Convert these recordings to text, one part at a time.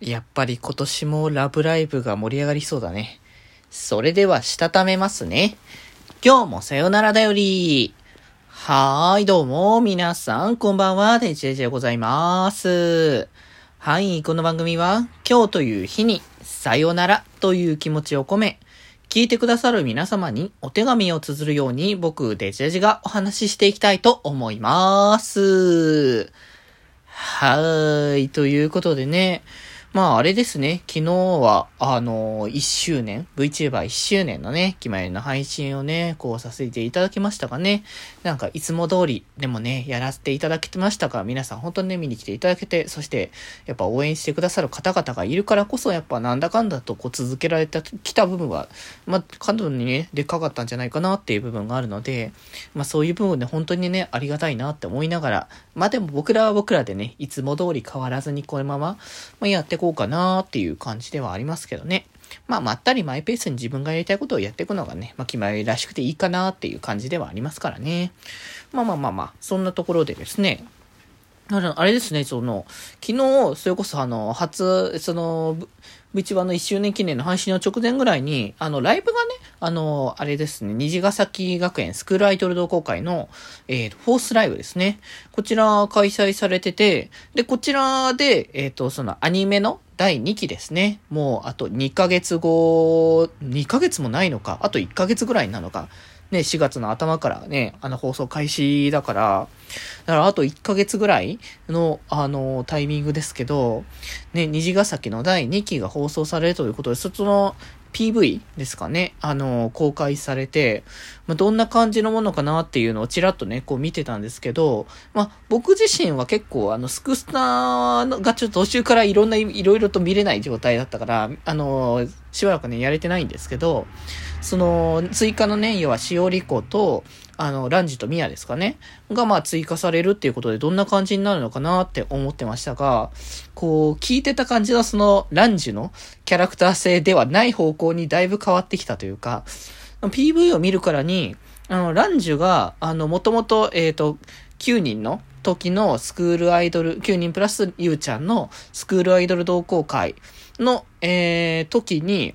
やっぱり今年もラブライブが盛り上がりそうだね。それでは、したためますね。今日もさよならだより。はーい、どうも、皆さん、こんばんは、デジェジでございます。はい、この番組は、今日という日に、さよならという気持ちを込め、聞いてくださる皆様にお手紙を綴るように、僕、デジェジがお話ししていきたいと思います。はーい、ということでね、まあ、あれですね。昨日は、あのー、1周年、VTuber1 周年のね、決まりの配信をね、こうさせていただきましたがね。なんか、いつも通りでもね、やらせていただけてましたから、皆さん本当にね、見に来ていただけて、そして、やっぱ応援してくださる方々がいるからこそ、やっぱなんだかんだとこう続けられた、きた部分は、まあ、過度にね、でかかったんじゃないかなっていう部分があるので、まあ、そういう部分で本当にね、ありがたいなって思いながら、まあ、でも僕らは僕らでね、いつも通り変わらずにこのまま、まあ、やってこうかなっていう感じではありますけどね。まあ、まったりマイペースに自分がやりたいことをやっていくのがね、まあ、決まりらしくていいかなっていう感じではありますからね。まあまあまあまあ、そんなところでですね、あれですね、その、昨日、それこそあの、初、その、v t u b の1周年記念の配信の直前ぐらいに、あの、ライブがね、あの、あれですね、虹ヶ崎学園スクールアイドル同好会の、えー、フォースライブですね。こちら開催されてて、で、こちらで、えっ、ー、と、そのアニメの第2期ですね。もう、あと2ヶ月後、2ヶ月もないのか、あと1ヶ月ぐらいなのか。ね、4月の頭からね、あの放送開始だから、だからあと1ヶ月ぐらいの、あの、タイミングですけど、ね、虹ヶ崎の第2期が放送されるということで、そっちの PV ですかね、あの、公開されて、まあ、どんな感じのものかなっていうのをちらっとね、こう見てたんですけど、まあ、僕自身は結構、あの、スクスターがちょっと途中からいろんな、いろいろと見れない状態だったから、あの、しばらくね、やれてないんですけど、その、追加のね、要は、しおりことあの、ランジとミヤですかね。が、まあ、追加されるっていうことで、どんな感じになるのかなって思ってましたが、こう、聞いてた感じのその、ランジのキャラクター性ではない方向にだいぶ変わってきたというか、PV を見るからに、あの、ランジュが、あの、もともと、えっ、ー、と、9人の時のスクールアイドル、9人プラスゆうちゃんのスクールアイドル同好会の、えー、時に、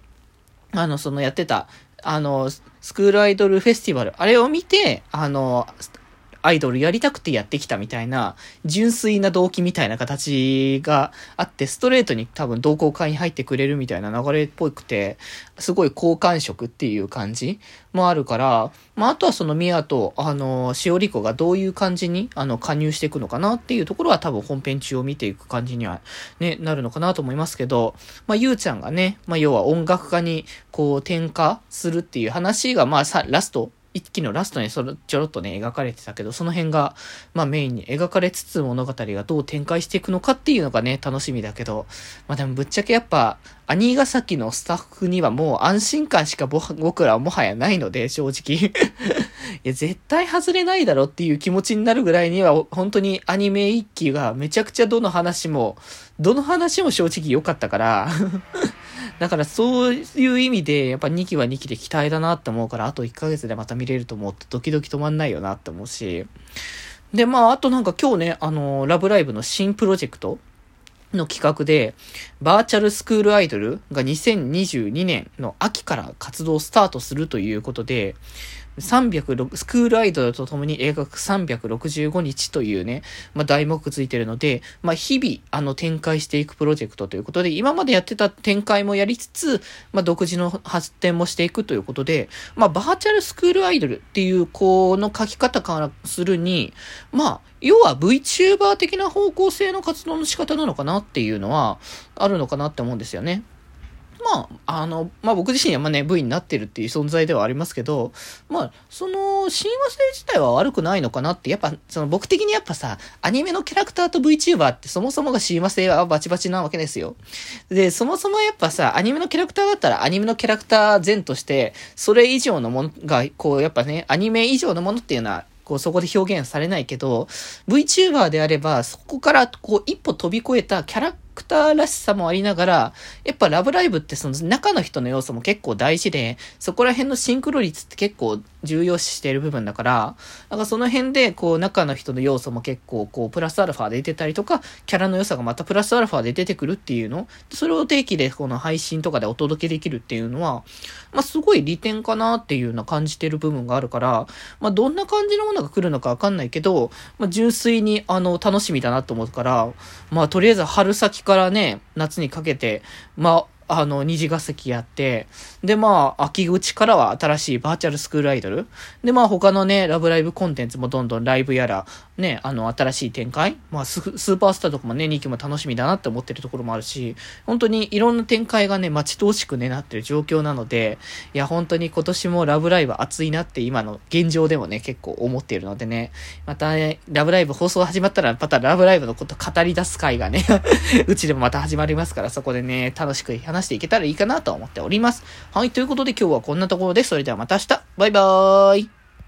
あの、そのやってた、あの、スクールアイドルフェスティバル、あれを見て、あの、アイドルやりたくてやってきたみたいな、純粋な動機みたいな形があって、ストレートに多分同好会に入ってくれるみたいな流れっぽくて、すごい好感触っていう感じもあるから、まあ、あとはそのミヤと、あの、しおりこがどういう感じに、あの、加入していくのかなっていうところは多分本編中を見ていく感じには、ね、なるのかなと思いますけど、まあ、ゆうちゃんがね、まあ、要は音楽家に、こう、転化するっていう話が、まあ、さ、ラスト、一期のラストにそのちょろっとね、描かれてたけど、その辺が、まあメインに描かれつつ物語がどう展開していくのかっていうのがね、楽しみだけど、まあでもぶっちゃけやっぱ、兄ヶ崎のスタッフにはもう安心感しか僕らはもはやないので、正直。いや、絶対外れないだろっていう気持ちになるぐらいには、本当にアニメ一期がめちゃくちゃどの話も、どの話も正直良かったから。だからそういう意味で、やっぱ2期は2期で期待だなって思うから、あと1ヶ月でまた見れると思うとドキドキ止まんないよなって思うし。で、まあ、あとなんか今日ね、あの、ラブライブの新プロジェクトの企画で、バーチャルスクールアイドルが2022年の秋から活動スタートするということで、306、スクールアイドルと共に映画365日というね、まあ、題目ついてるので、まあ、日々、あの、展開していくプロジェクトということで、今までやってた展開もやりつつ、まあ、独自の発展もしていくということで、まあ、バーチャルスクールアイドルっていう、この書き方からするに、まあ、要は VTuber 的な方向性の活動の仕方なのかなっていうのは、あるのかなって思うんですよね。まあ、あの、まあ僕自身はまあね、V になってるっていう存在ではありますけど、まあ、その、親和性自体は悪くないのかなって、やっぱ、その僕的にやっぱさ、アニメのキャラクターと VTuber ってそもそもが親和性はバチバチなわけですよ。で、そもそもやっぱさ、アニメのキャラクターだったらアニメのキャラクター前として、それ以上のものが、こう、やっぱね、アニメ以上のものっていうのは、こう、そこで表現されないけど、VTuber であれば、そこから、こう、一歩飛び越えたキャラクターらしさもありながら、やっぱラブライブってその中の人の要素も結構大事で、そこら辺のシンクロ率って結構重要視している部分だから、なんかその辺で、こう、中の人の要素も結構、こう、プラスアルファで出てたりとか、キャラの良さがまたプラスアルファで出てくるっていうの、それを定期でこの配信とかでお届けできるっていうのは、まあ、すごい利点かなっていうような感じてる部分があるから、まあ、どんな感じのものが来るのかわかんないけど、まあ、純粋に、あの、楽しみだなと思うから、まあ、とりあえず春先からね、夏にかけて、まあ、あの、虹ヶ崎やって、で、まあ、秋口からは新しいバーチャルスクールアイドル。で、まあ、他のね、ラブライブコンテンツもどんどんライブやら、ね、あの、新しい展開。まあス、スーパースターとかもね、2期も楽しみだなって思ってるところもあるし、本当にいろんな展開がね、待ち遠しくね、なってる状況なので、いや、本当に今年もラブライブ熱いなって今の現状でもね、結構思っているのでね、またね、ラブライブ放送始まったら、またラブライブのこと語り出す回がね うちでもまた始まりますから、そこでね、楽しく話していけたらいいかなと思っております。はい、ということで今日はこんなところです。それではまた明日。バイバーイ。